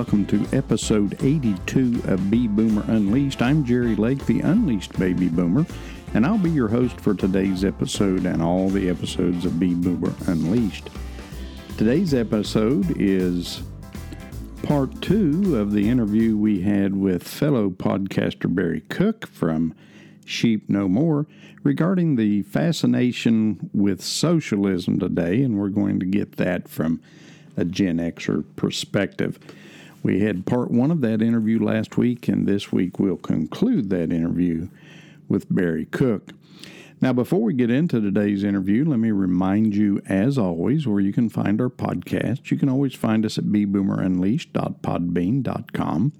welcome to episode 82 of B Boomer Unleashed. I'm Jerry Lake, the Unleashed Baby Boomer, and I'll be your host for today's episode and all the episodes of B Boomer Unleashed. Today's episode is part two of the interview we had with fellow podcaster Barry Cook from Sheep No More regarding the fascination with socialism today, and we're going to get that from a Gen Xer perspective. We had part one of that interview last week, and this week we'll conclude that interview with Barry Cook. Now, before we get into today's interview, let me remind you, as always, where you can find our podcast. You can always find us at bboomerunleashed.podbean.com.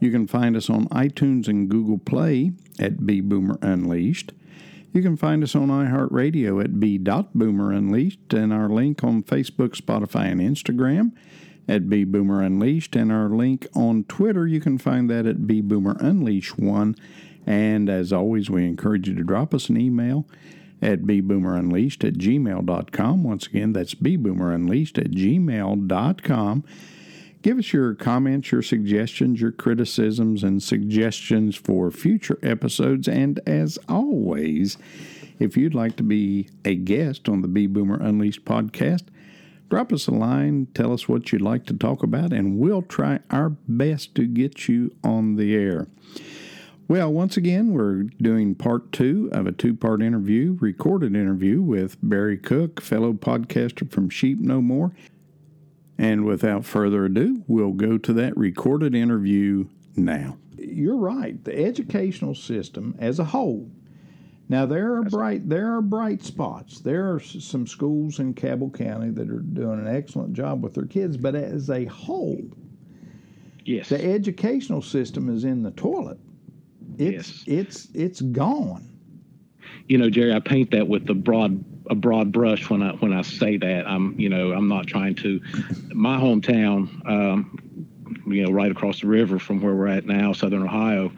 You can find us on iTunes and Google Play at Boomer Unleashed. You can find us on iHeartRadio at b.boomerunleashed and our link on Facebook, Spotify, and Instagram at B Boomer Unleashed, and our link on Twitter, you can find that at bboomerunleash1. And as always, we encourage you to drop us an email at bboomerunleashed at gmail.com. Once again, that's bboomerunleashed at gmail.com. Give us your comments, your suggestions, your criticisms, and suggestions for future episodes. And as always, if you'd like to be a guest on the B Boomer Unleashed podcast, drop us a line, tell us what you'd like to talk about, and we'll try our best to get you on the air. Well, once again, we're doing part two of a two part interview, recorded interview with Barry Cook, fellow podcaster from Sheep No More. And without further ado, we'll go to that recorded interview now. You're right. The educational system as a whole. Now there are bright there are bright spots. There are some schools in Cabell County that are doing an excellent job with their kids, but as a whole, yes, the educational system is in the toilet. It's yes. it's it's gone. You know, Jerry, I paint that with the broad a broad brush when I when I say that. I'm you know I'm not trying to. My hometown, um, you know, right across the river from where we're at now, Southern Ohio.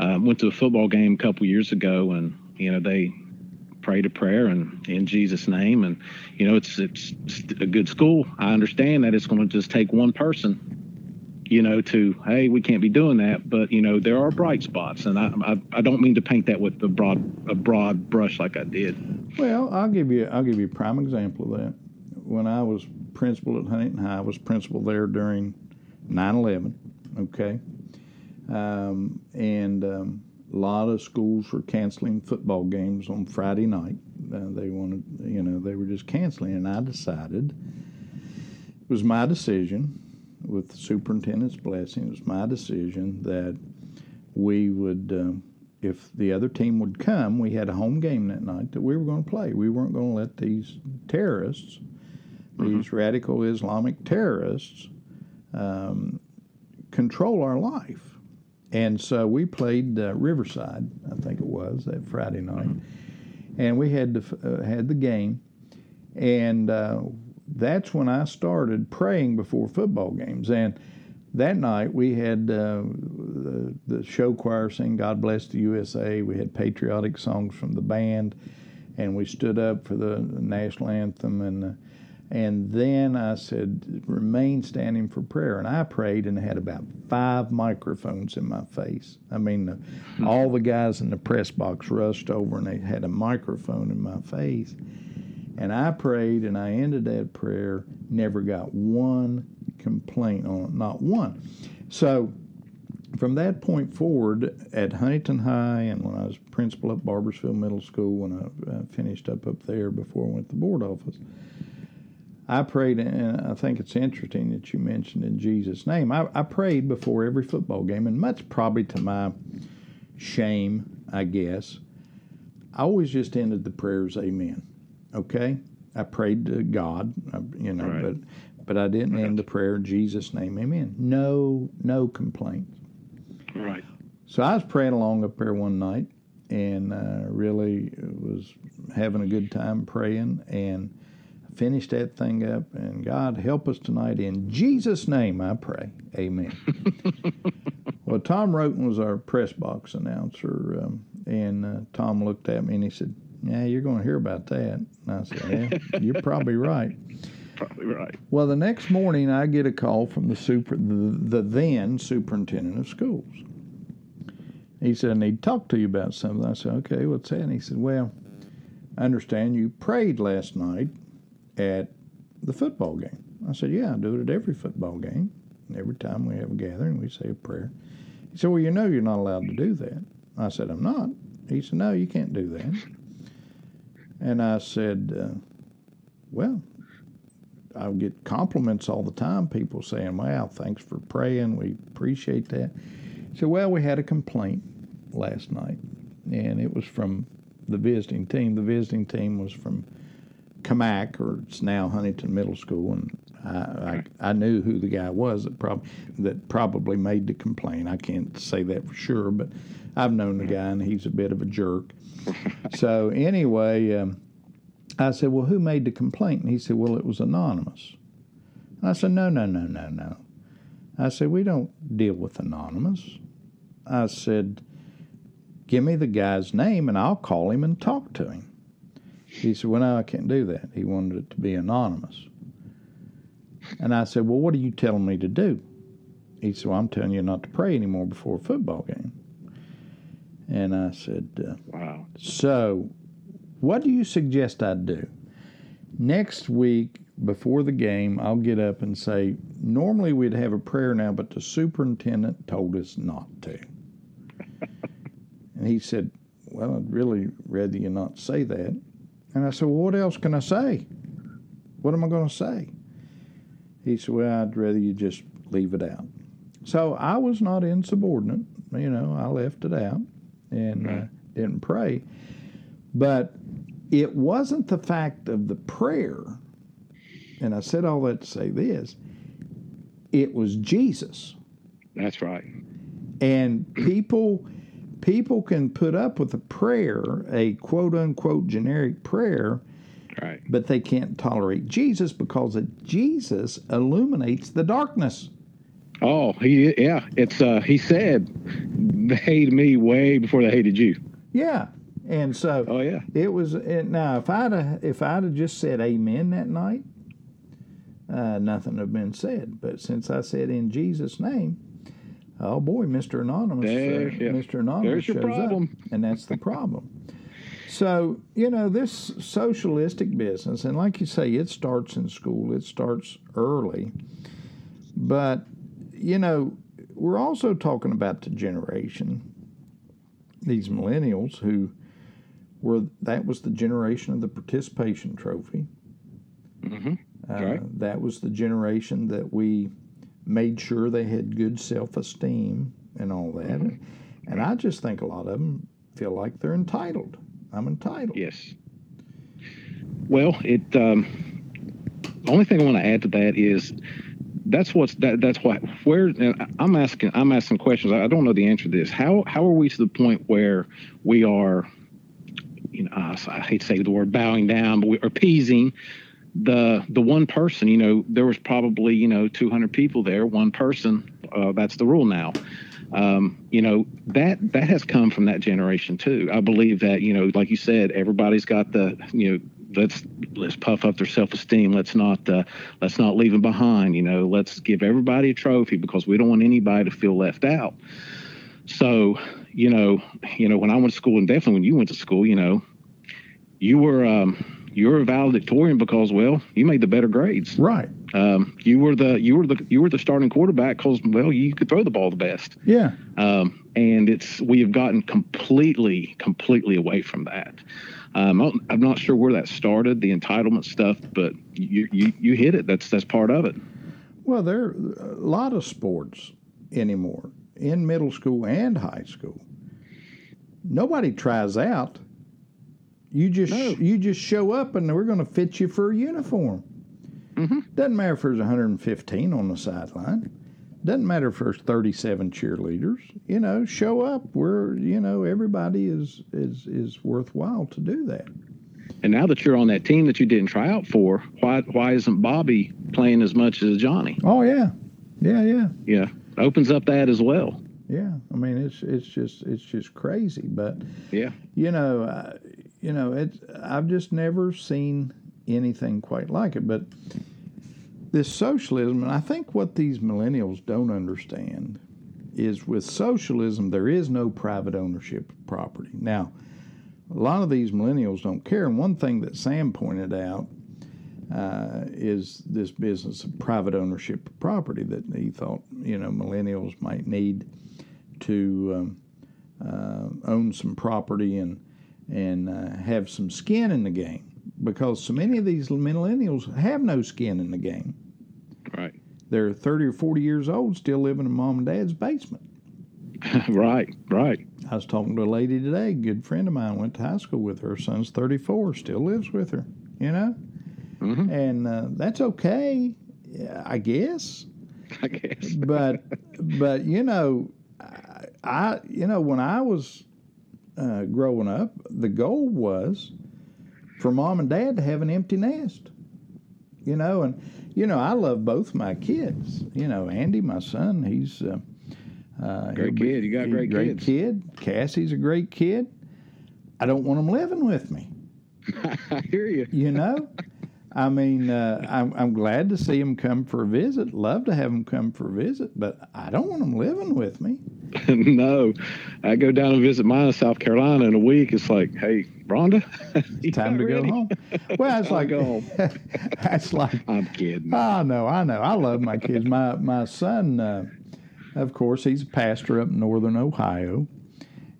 Uh, went to a football game a couple years ago, and you know they prayed a prayer and in Jesus' name, and you know it's it's a good school. I understand that it's going to just take one person you know, to hey, we can't be doing that. But you know, there are bright spots, and I, I, I don't mean to paint that with a broad a broad brush like I did. Well, I'll give you I'll give you a prime example of that. When I was principal at Huntington High, I was principal there during 9/11. Okay, um, and um, a lot of schools were canceling football games on Friday night. Uh, they wanted, you know, they were just canceling, and I decided it was my decision with the superintendent's blessing, it was my decision that we would, um, if the other team would come, we had a home game that night that we were going to play. We weren't going to let these terrorists, mm-hmm. these radical Islamic terrorists, um, control our life. And so we played uh, Riverside, I think it was, that Friday night, and we had to, uh, had the game, and uh, that's when I started praying before football games. And that night we had uh, the, the, show choir sing "God Bless the USA." We had patriotic songs from the band, and we stood up for the national anthem. And uh, and then I said, "Remain standing for prayer." And I prayed, and had about five microphones in my face. I mean, the, all the guys in the press box rushed over, and they had a microphone in my face. And I prayed and I ended that prayer, never got one complaint on it, not one. So from that point forward, at Huntington High and when I was principal at Barboursville Middle School, when I uh, finished up up there before I went to the board office, I prayed, and I think it's interesting that you mentioned in Jesus' name. I, I prayed before every football game, and much probably to my shame, I guess. I always just ended the prayers, Amen. Okay, I prayed to God, you know, right. but but I didn't right. end the prayer in Jesus' name, Amen. No, no complaints. Right. So I was praying along up there one night, and uh, really was having a good time praying, and finished that thing up. And God help us tonight in Jesus' name, I pray, Amen. well, Tom Roten was our press box announcer, um, and uh, Tom looked at me and he said yeah, you're going to hear about that. And I said, yeah, you're probably right. probably right. Well, the next morning I get a call from the super, the, the then superintendent of schools. He said, I need to talk to you about something. I said, okay, what's that? And he said, well, I understand you prayed last night at the football game. I said, yeah, I do it at every football game. Every time we have a gathering, we say a prayer. He said, well, you know you're not allowed to do that. I said, I'm not. He said, no, you can't do that. And I said, uh, well, I get compliments all the time. People saying, "Wow, thanks for praying. We appreciate that." He said, well, we had a complaint last night, and it was from the visiting team. The visiting team was from Cammack, or it's now Huntington Middle School, and I, I, I knew who the guy was that prob- that probably made the complaint. I can't say that for sure, but I've known the guy, and he's a bit of a jerk. so anyway. Um, I said, Well, who made the complaint? And he said, Well, it was anonymous. I said, No, no, no, no, no. I said, We don't deal with anonymous. I said, Give me the guy's name and I'll call him and talk to him. He said, Well, no, I can't do that. He wanted it to be anonymous. And I said, Well, what are you telling me to do? He said, Well, I'm telling you not to pray anymore before a football game. And I said, uh, Wow. So what do you suggest I do? Next week, before the game, I'll get up and say, normally we'd have a prayer now, but the superintendent told us not to. and he said, Well, I'd really rather you not say that. And I said, Well, what else can I say? What am I going to say? He said, Well, I'd rather you just leave it out. So I was not insubordinate. You know, I left it out and uh, didn't pray. But it wasn't the fact of the prayer, and I said all that to say this it was Jesus. That's right. And people people can put up with a prayer, a quote unquote generic prayer, Right. but they can't tolerate Jesus because Jesus illuminates the darkness. Oh, he yeah. It's uh he said they hated me way before they hated you. Yeah. And so Oh yeah. It was it, now if I'd have, if I'd have just said Amen that night, uh, nothing would have been said. But since I said in Jesus' name, oh boy, Mister Anonymous, There- uh, yeah. Mister Anonymous There's your shows problem. up, and that's the problem. so you know this socialistic business, and like you say, it starts in school. It starts early, but you know we're also talking about the generation, these millennials who were that was the generation of the participation trophy. Mm-hmm. Uh, Right. That was the generation that we made sure they had good self esteem and all that. Mm-hmm. And I just think a lot of them feel like they're entitled. I'm entitled. Yes. Well, it. Um, the only thing I want to add to that is that's what's that, that's why where and I'm asking I'm asking questions. I don't know the answer to this. How how are we to the point where we are, you know, I, I hate to say the word bowing down, but we're appeasing the the one person. You know, there was probably you know 200 people there. One person. Uh, that's the rule now. Um, you know that that has come from that generation too. I believe that you know, like you said, everybody's got the you know let's let's puff up their self-esteem. Let's not uh, let's not leave them behind. You know, let's give everybody a trophy because we don't want anybody to feel left out. So you know, you know, when I went to school, and definitely when you went to school, you know, you were um, you were a valedictorian because well, you made the better grades. Right. Um, you were the you were the you were the starting quarterback because well, you could throw the ball the best. Yeah. Um, and it's we have gotten completely, completely away from that. Um, I'm not sure where that started, the entitlement stuff, but you you, you hit it. That's that's part of it. Well, there are a lot of sports anymore in middle school and high school. Nobody tries out. You just No. you just show up and we're going to fit you for a uniform. Mhm. Doesn't matter if there's 115 on the sideline. Doesn't matter if there's 37 cheerleaders. You know, show up. We're you know everybody is is is worthwhile to do that. And now that you're on that team that you didn't try out for, why why isn't Bobby playing as much as Johnny? Oh yeah, yeah yeah. Yeah, opens up that as well. Yeah, I mean it's it's just it's just crazy, but Yeah. you know, uh, you know, it. I've just never seen anything quite like it. But this socialism, and I think what these millennials don't understand is with socialism, there is no private ownership of property. Now, a lot of these millennials don't care. And one thing that Sam pointed out uh, is this business of private ownership of property that he thought, you know, millennials might need to um, uh, own some property and and uh, have some skin in the game because so many of these millennials have no skin in the game. Right. They're 30 or 40 years old, still living in mom and dad's basement. right, right. I was talking to a lady today, a good friend of mine, went to high school with her. Her son's 34, still lives with her, you know? Mm-hmm. And uh, that's okay, I guess. I guess. but, but you know, I, you know, when I was uh, growing up, the goal was for mom and dad to have an empty nest. You know, and you know, I love both my kids. You know, Andy, my son, he's uh, uh, great kid. You got great, great kids. kid. Cassie's a great kid. I don't want them living with me. I hear you. You know, I mean, uh, I'm, I'm glad to see them come for a visit. Love to have them come for a visit, but I don't want them living with me. no, I go down and visit mine in South Carolina in a week. It's like, hey, Rhonda, it's time to ready? go home. Well, it's like, go that's like, I'm kidding. I know, I know. I love my kids. My my son, uh, of course, he's a pastor up in northern Ohio,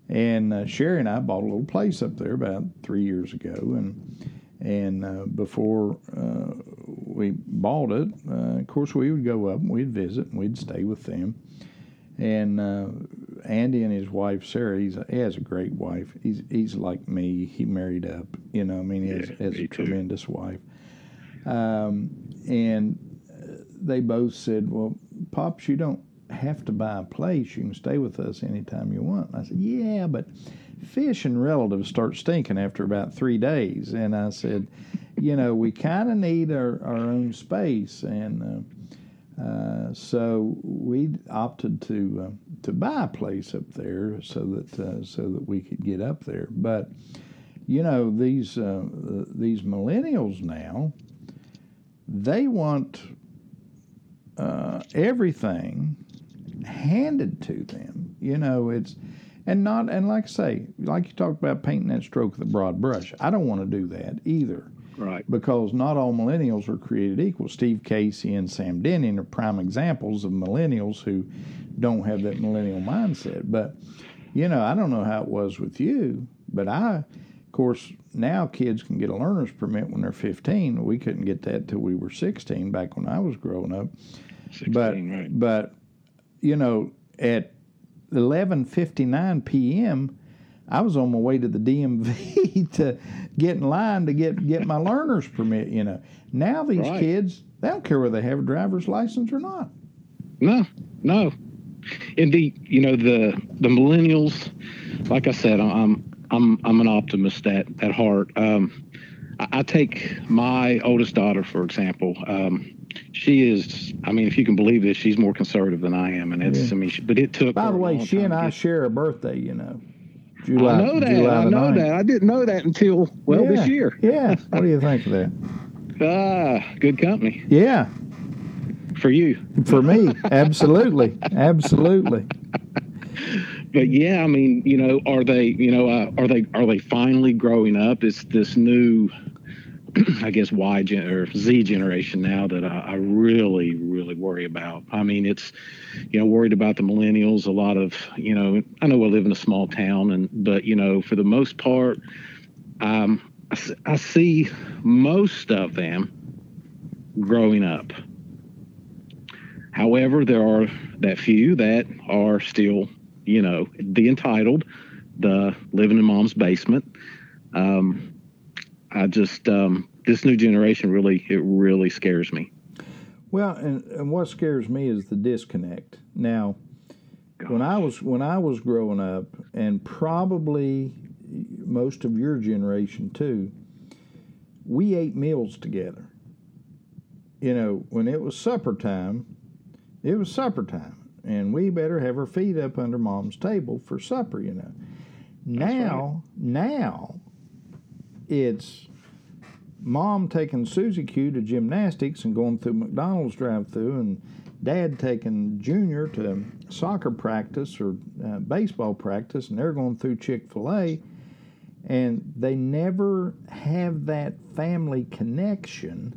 and uh, Sherry and I bought a little place up there about three years ago, and and uh, before uh, we bought it, uh, of course, we would go up and we'd visit and we'd stay with them. And uh, Andy and his wife Sarah, he's a, he has a great wife. He's he's like me. He married up, you know. I mean, he has, Yeah, has a too. tremendous wife. Um, and uh, they both said, "Well, pops, you don't have to buy a place. You can stay with us anytime you want." And I said, "Yeah, but fish and relatives start stinking after about three days." And I said, "You know, we kind of need our, our own space." And uh, uh, so we opted to uh, to buy a place up there so that uh, so that we could get up there. But you know these uh, these millennials now they want uh, everything handed to them. You know it's and not and like I say like you talked about painting that stroke with a broad brush. I don't want to do that either Right. because not all millennials are created equal. Steve Casey and Sam Denning are prime examples of millennials who don't have that millennial mindset. But, you know, I don't know how it was with you, but I, of course, now kids can get a learner's permit when they're 15. We couldn't get that till we were 16 back when I was growing up. 16, But, right. but, you know, at 11:59 p.m. I was on my way to the DMV to get in line to get get my learner's permit. You know, now these Right. kids they don't care whether they have a driver's license or not. No, no. Indeed, you know the the millennials. Like I said, I'm I'm I'm an optimist at at heart. Um, I, I take my oldest daughter for example. Um, she is. I mean, if you can believe this, she's more conservative than I am, and it's. Yeah. I mean, she, but it took. By the way, she and I get- share a birthday. You know, July. I know that. July I know 9th. that. I didn't know that until well Yeah. this year. Yeah. What do you think of that? Ah, good company Yeah, for you. for me, absolutely, absolutely. but yeah, I mean, you know, are they, you know, uh, are they, are they finally growing up? It's this new, I guess, Y gen or Z generation now that I, I really, really worry about. I mean, it's, you know, worried about the millennials. A lot of, you know, I know we live in a small town, and but you know, for the most part, um, I, I see most of them growing up. However, there are that few that are still you know, the entitled, the living in mom's basement. Um, I just um, this new generation really it really scares me. Well, and, and what scares me is the disconnect. Now, when I was when I was growing up, and probably most of your generation too, we ate meals together. You know, when it was supper time, it was supper time, and we better have our feet up under mom's table for supper. You know, now now it's mom taking Susie Q to gymnastics and going through McDonald's drive-through, and dad taking Junior to soccer practice or uh, baseball practice, and they're going through Chick Fil A, and they never have that family connection.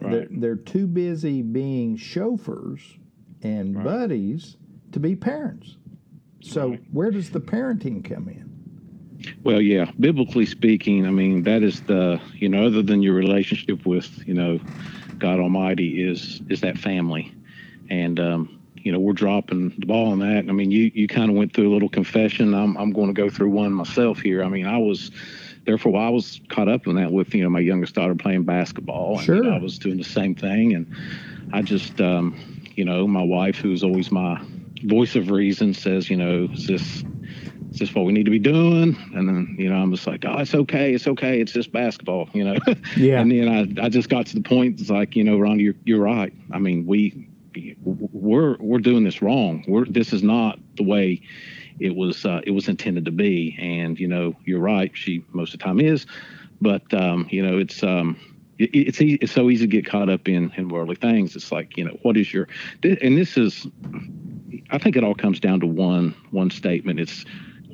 Right. They're, they're too busy being chauffeurs and Right. buddies to be parents. So Right. where does the parenting come in? Well, yeah, biblically speaking, I mean, that is the, you know, other than your relationship with, you know, God Almighty is is that family. And um, you know, we're dropping the ball on that. I mean, you you kind of went through a little confession. I'm I'm going to go through one myself here. I mean, I was there for a while. I was caught up in that with, you know, my youngest daughter playing basketball. And Sure. I was doing the same thing and I just um, you know, my wife who's always my voice of reason says, you know, is this is this what we need to be doing? And then, you know, I'm just like, oh, it's okay. It's okay. It's just basketball, you know? Yeah. and then I, I just got to the point. It's like, you know, Ron, you're, you're right. I mean, we, we're, we're doing this wrong. We're, this is not the way it was, uh, it was intended to be. And, you know, you're right. She most of the time is, but, um, you know, it's, um, it, it's, it's so easy to get caught up in, in worldly things. It's like, you know, what is your, and this is, I think it all comes down to one, one statement. It's,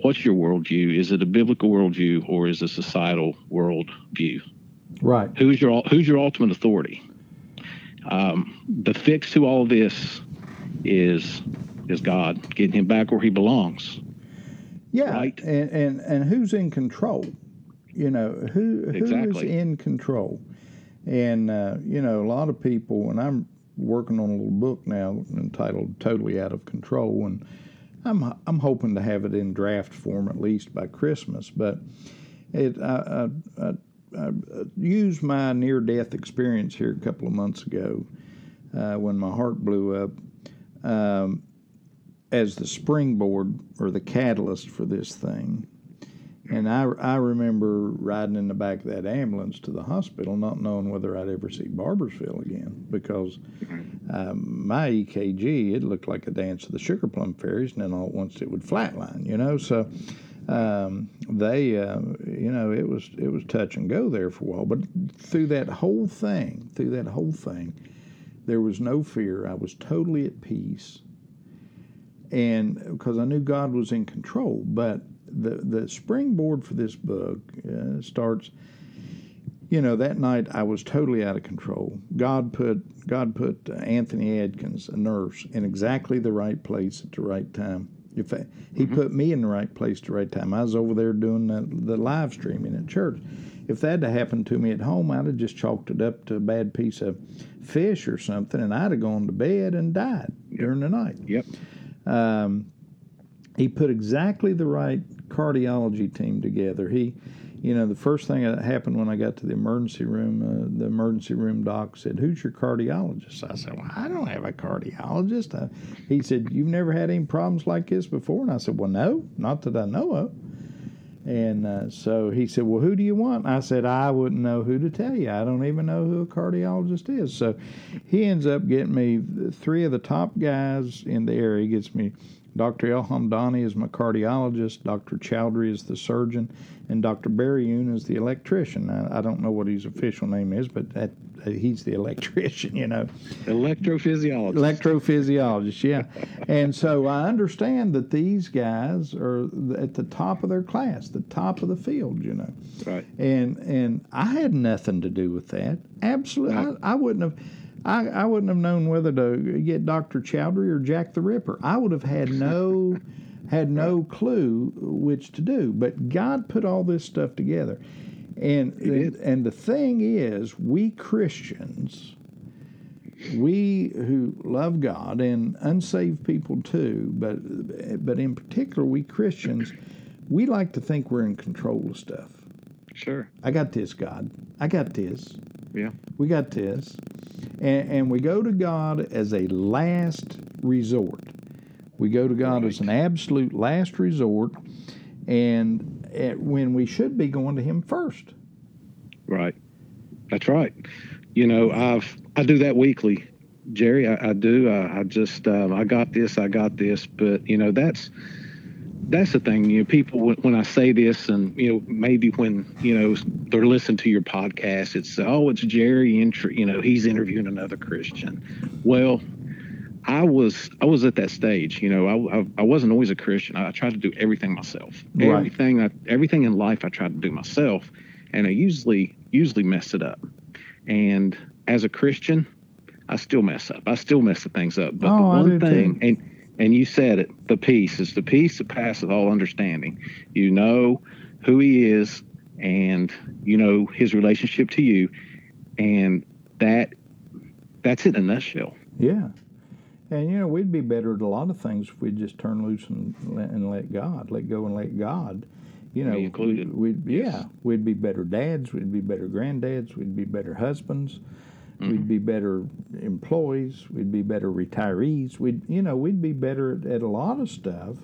what's your worldview? Is it a biblical worldview or is it a societal worldview? Right. Who's your who's your ultimate authority? Um, the fix to all this is is God getting him back where he belongs. Yeah, right? and, and and who's in control? You know, who who is Exactly. in control? And uh, you know, a lot of people, and I'm working on a little book now entitled "Totally Out of Control," and I'm I'm hoping to have it in draft form at least by Christmas. But it I, I, I, I used my near-death experience here a couple of months ago uh, when my heart blew up. Um, as the springboard or the catalyst for this thing. And I, I remember riding in the back of that ambulance to the hospital, not knowing whether I'd ever see Barboursville again because um, my EKG it looked like a dance of the sugar plum fairies, and then all at once it would flatline, you know. So um, they, uh, you know, it was it was touch and go there for a while. But through that whole thing, through that whole thing, there was no fear. I was totally at peace and because I knew God was in control. But the the springboard for this book uh, starts. You know, that night I was totally out of control. God put God put uh, Anthony Adkins, a nurse, in exactly the right place at the right time. If I, he put me in the right place at the right time, I was over there doing the, the live streaming at church. If that had happened to me at home, I'd have just chalked it up to a bad piece of fish or something, and I'd have gone to bed and died during the night Yep. um, he put exactly the right cardiology team together. He, you know, the first thing that happened when I got to the emergency room, uh, the emergency room doc said, "Who's your cardiologist?" I said, "Well, I don't have a cardiologist." Uh, he said, "You've never had any problems like this before?" And I said, "Well, no, not that I know of." And uh, so he said, Well, who do you want? I said, I wouldn't know who to tell you. I don't even know who a cardiologist is. So he ends up getting me three of the top guys in the area. He gets me Dr. El Hamdani is my cardiologist, Dr. Chowdhury is the surgeon, and Dr. Barry Yoon is the electrician. I, I don't know what his official name is, but that, he's the electrician, you know. Electrophysiologist. Electrophysiologist, yeah. and so I understand that these guys are at the top of their class, the top of the field, you know. right. And and I had nothing to do with that. Absolutely, Right. I, I wouldn't have. I, I wouldn't have known whether to get Dr. Chowdhury or Jack the Ripper. I would have had no had no clue which to do. But God put all this stuff together. And He and the thing is, we Christians, we who love God and unsaved people too, but but in particular we Christians, we like to think we're in control of stuff. Sure. I got this, God. I got this. Yeah. We got this. And, and we go to God as a last resort. We go to God as an absolute last resort, and at, when we should be going to Him first. Right. That's right. You know, I've I do that weekly, Jerry. I, I do. I, I just um, I got this. I got this. But you know, that's that's the thing. You know, people when, I say this, and you know, maybe when you know they're listening to your podcast, it's oh, it's Jerry. Inter- you know, he's interviewing another Christian. Well, I was I was at that stage. You know, I I, I wasn't always a Christian. I, I, tried to do everything myself. Right. Everything I, everything in life I tried to do myself, and I usually usually mess it up. And as a Christian, I still mess up. I still mess the things up. But oh, the one thing, too. and and you said it, the peace is the peace that passeth all understanding. You know who He is, and you know His relationship to you, and that that's it in a nutshell. Yeah. And you know, we'd be better at a lot of things if we'd just turn loose and let, and let God, let go and let God. You know, included. We'd yeah, we'd be better dads. We'd be better granddads. We'd be better husbands. Mm-hmm. We'd be better employees. We'd be better retirees. We'd you know we'd be better at, at a lot of stuff.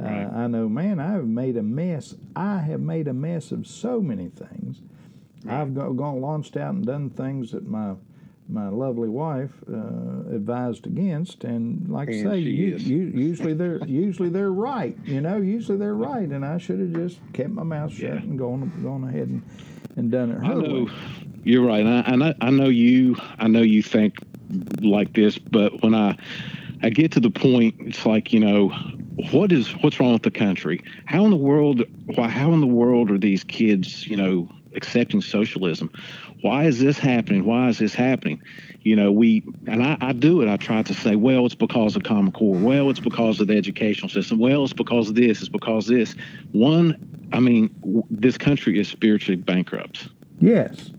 Uh, right. Uh, I know, man. I've made a mess. I have made a mess of so many things. Right. I've go, gone launched out and done things that my my lovely wife uh, advised against, and like and I say, you, you, usually they're usually they're right. You know, usually they're right, and I should have just kept my mouth shut yeah. and gone gone ahead and, and done it her I know, way. You're right, and I, I know you. I know you think like this, but when I I get to the point, it's like you know, what is what's wrong with the country? How in the world? Why? How in the world are these kids, you know, accepting socialism? why is this happening? Why is this happening? You know, we, and I, I, do it. I try to say, well, it's because of Common Core. Well, it's because of the educational system. Well, it's because of this. It's because this. One, I mean, w- this country is spiritually bankrupt. Yes.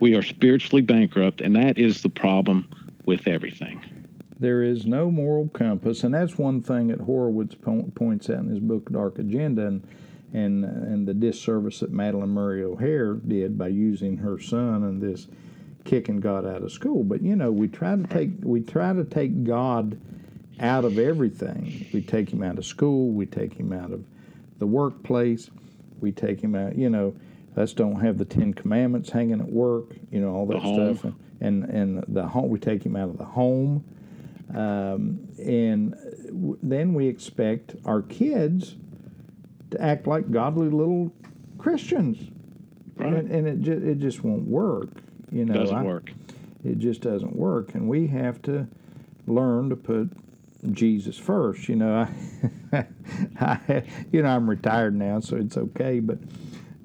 We are spiritually bankrupt, and that is the problem with everything. There is no moral compass, and that's one thing that Horowitz po- points out in his book, Dark Agenda. And and and the disservice that Madalyn Murray O'Hair did by using her son and this kicking God out of school. But you know, we try to take we try to take God out of everything. We take him out of school. We take him out of the workplace. We take him out. You know, us don't have the Ten Commandments hanging at work. You know, all that stuff. And and the home we take him out of the home. Um, and then we expect our kids to act like godly little Christians. Right. And, and it, just, it just won't work. You know, doesn't I, work. It just doesn't work. And we have to learn to put Jesus first. You know, I, I you know, I'm retired now, so it's okay. But,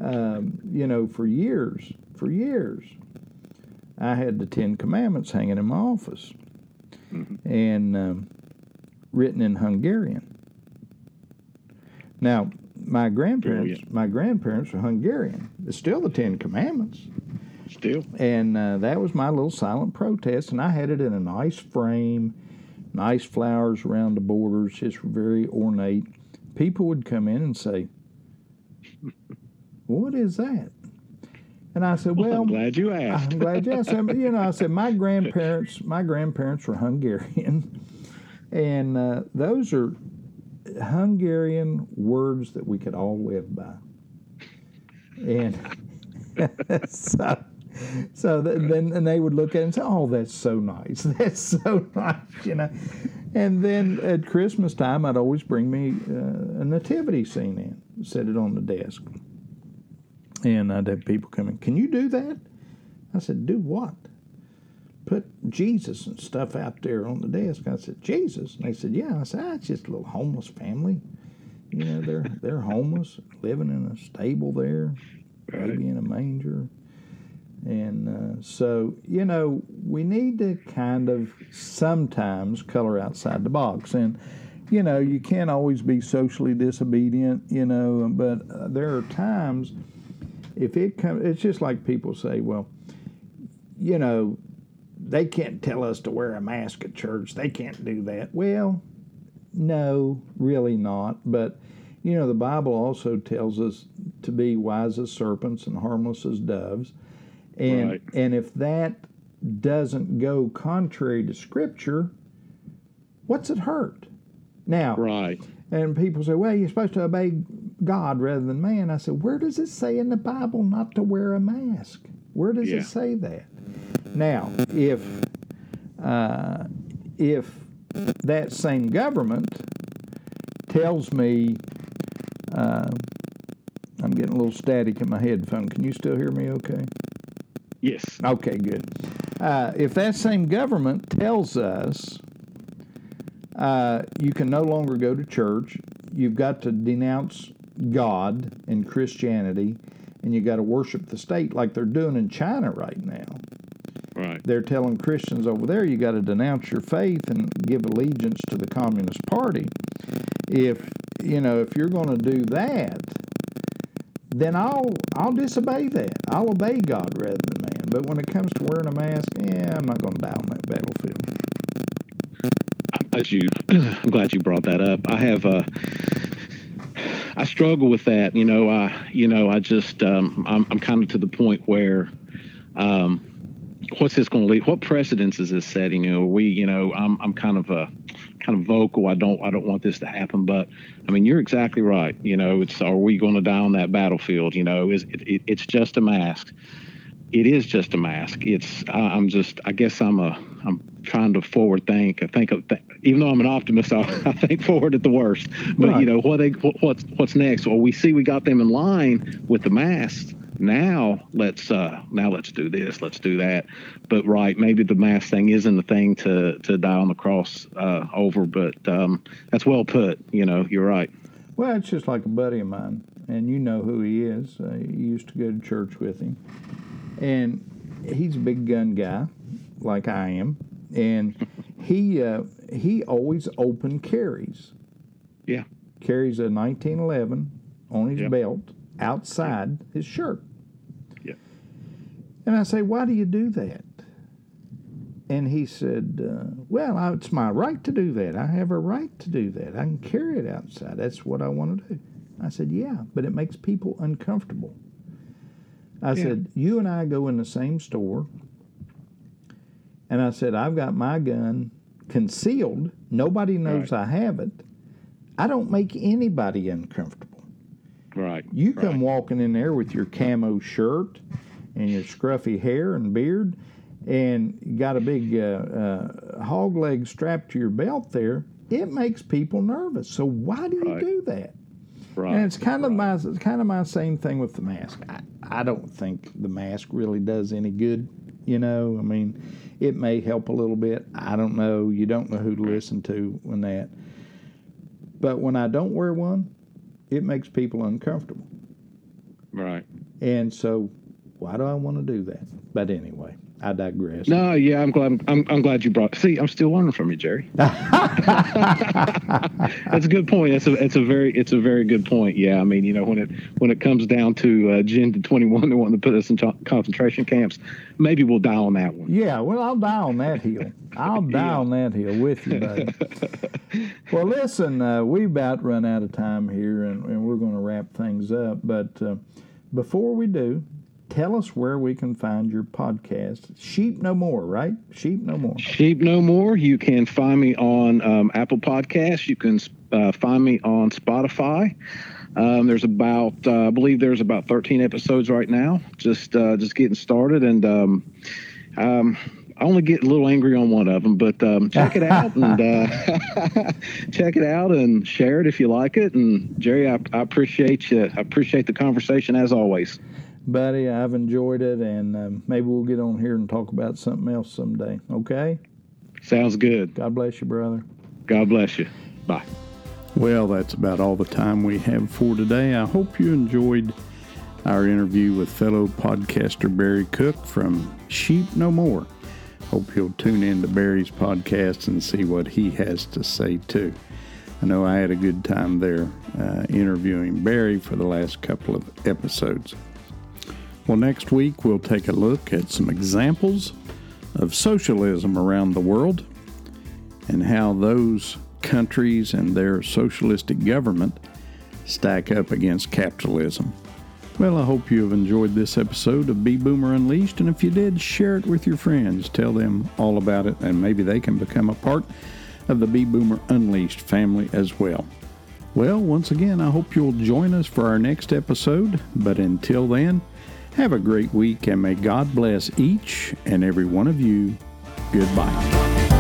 um, you know, for years, for years, I had the Ten Commandments hanging in my office mm-hmm. and um, written in Hungarian. Now, my grandparents, Brilliant. my grandparents were Hungarian. It's still the Ten Commandments. Still. And uh, that was my little silent protest, and I had it in a nice frame, nice flowers around the borders, just very ornate. People would come in and say, "What is that?" And I said, "Well, I'm glad you asked. I'm glad you asked." you know, I said my grandparents, my grandparents were Hungarian, and uh, those are Hungarian words that we could all live by. And so, so then and they would look at it and say, "Oh, that's so nice. That's so nice," you know. And then at Christmas time, I'd always bring me uh, a nativity scene in, set it on the desk, and I'd have people come in. Can you do that? I said, "Do what?" put Jesus and stuff out there on the desk. I said, Jesus? And they said, Yeah. I said, ah, it's just a little homeless family. You know, they're they're homeless, living in a stable there, maybe in a manger. And uh, so, you know, we need to kind of sometimes color outside the box. And, you know, you can't always be socially disobedient, you know, but uh, there are times if it comes, it's just like people say, well, you know, they can't tell us to wear a mask at church. They can't do that. Well, no, really not. But, you know, the Bible also tells us to be wise as serpents and harmless as doves. And, right. and if that doesn't go contrary to Scripture, what's it hurt? Now, right. And people say, well, you're supposed to obey God rather than man. I said, where does it say in the Bible not to wear a mask? Where does yeah. it say that? Now, if uh, if that same government tells me uh, I'm getting a little static in my headphone. Can you still hear me okay? Yes. Okay, good. Uh, if that same government tells us uh, you can no longer go to church, you've got to denounce God and Christianity, and you got to worship the state like they're doing in China right now. Right. They're telling Christians over there you got to denounce your faith and give allegiance to the Communist Party. If you know if you're going to do that, then I'll I'll disobey that. I'll obey God rather than man. But when it comes to wearing a mask, yeah, I'm not going to die on that battlefield. As you, I'm glad you brought that up. I have uh, I struggle with that. You know, I you know I just um, I'm I'm kind of to the point where. Um, what's this going to lead? What precedence is this setting? You know, we, you know, I'm, I'm kind of a, kind of vocal. I don't, I don't want this to happen. But I mean, you're exactly right. You know, it's are we going to die on that battlefield? You know, is it, it, it's just a mask. It is just a mask. It's, I'm just, I guess I'm a, I'm trying to forward think. I think, of th- even though I'm an optimist, I, I think forward at the worst. But Right. you know, what they, what, what's, what's next? Well, we see we got them in line with the masks now let's uh now let's do this let's do that but right maybe the mask thing isn't the thing to to die on the cross uh over but um that's well put you know you're right Well, it's just like a buddy of mine, and you know who he is. Uh, you used to go to church with him, and he's a big gun guy, like I am, and he uh, he always open carries. Yeah. carries a 1911 on his Yeah. belt outside his shirt. Yeah. And I say, why do you do that? And he said, uh, well, I, it's my right to do that. I have a right to do that. I can carry it outside. That's what I want to do. I said, yeah, but it makes people uncomfortable. I Yeah. said, you and I go in the same store. And I said, I've got my gun concealed. Nobody knows I have it. I don't make anybody uncomfortable. right You come right. walking in there with your camo shirt and your scruffy hair and beard, and you got a big uh, uh, hog leg strapped to your belt there. It makes people nervous. So why do you Right. do that? right And it's kind of right. my it's kind of my same thing with the mask. I, I don't think the mask really does any good. You know, I mean, it may help a little bit. I don't know. You don't know who to listen to when that. But when I don't wear one, it makes people uncomfortable. right And so, why do I want to do that? But anyway, I digress. no yeah i'm glad I'm, I'm glad you brought see i'm still learning from you jerry that's a good point it's a it's a very it's a very good point yeah i mean you know when it when it comes down to uh agenda 21 they want to put us in co- concentration camps maybe we'll die on that one Yeah, well, I'll die on that hill. I'll die Yeah. on that hill with you, buddy. well, listen, uh, we about run out of time here, and, and we're going to wrap things up. But uh, before we do, tell us where we can find your podcast. Sheep No More, right? Sheep No More. Sheep No More. You can find me on um, Apple Podcasts. You can uh, find me on Spotify. Um, there's about, uh, I believe there's about 13 episodes right now. Just, uh, just getting started, and um, um, I only get a little angry on one of them, but um, check it out and uh, check it out and share it if you like it. And Jerry, I, I appreciate you. I appreciate the conversation as always. Buddy, I've enjoyed it, and um, maybe we'll get on here and talk about something else someday. Okay? Sounds good. God bless you, brother. God bless you. Bye. Well, that's about all the time we have for today. I hope you enjoyed our interview with fellow podcaster Barry Cook from Sheep No More. Hope you'll tune in to Barry's podcast and see what he has to say too. I know I had a good time there uh, interviewing Barry for the last couple of episodes. Well, next week we'll take a look at some examples of socialism around the world and how those countries and their socialistic government stack up against capitalism. Well, I hope you have enjoyed this episode of B Boomer Unleashed, and if you did, share it with your friends. Tell them all about it, and maybe they can become a part of the B Boomer Unleashed family as well. Well, once again, I hope you'll join us for our next episode, but until then, have a great week, and may God bless each and every one of you. Goodbye.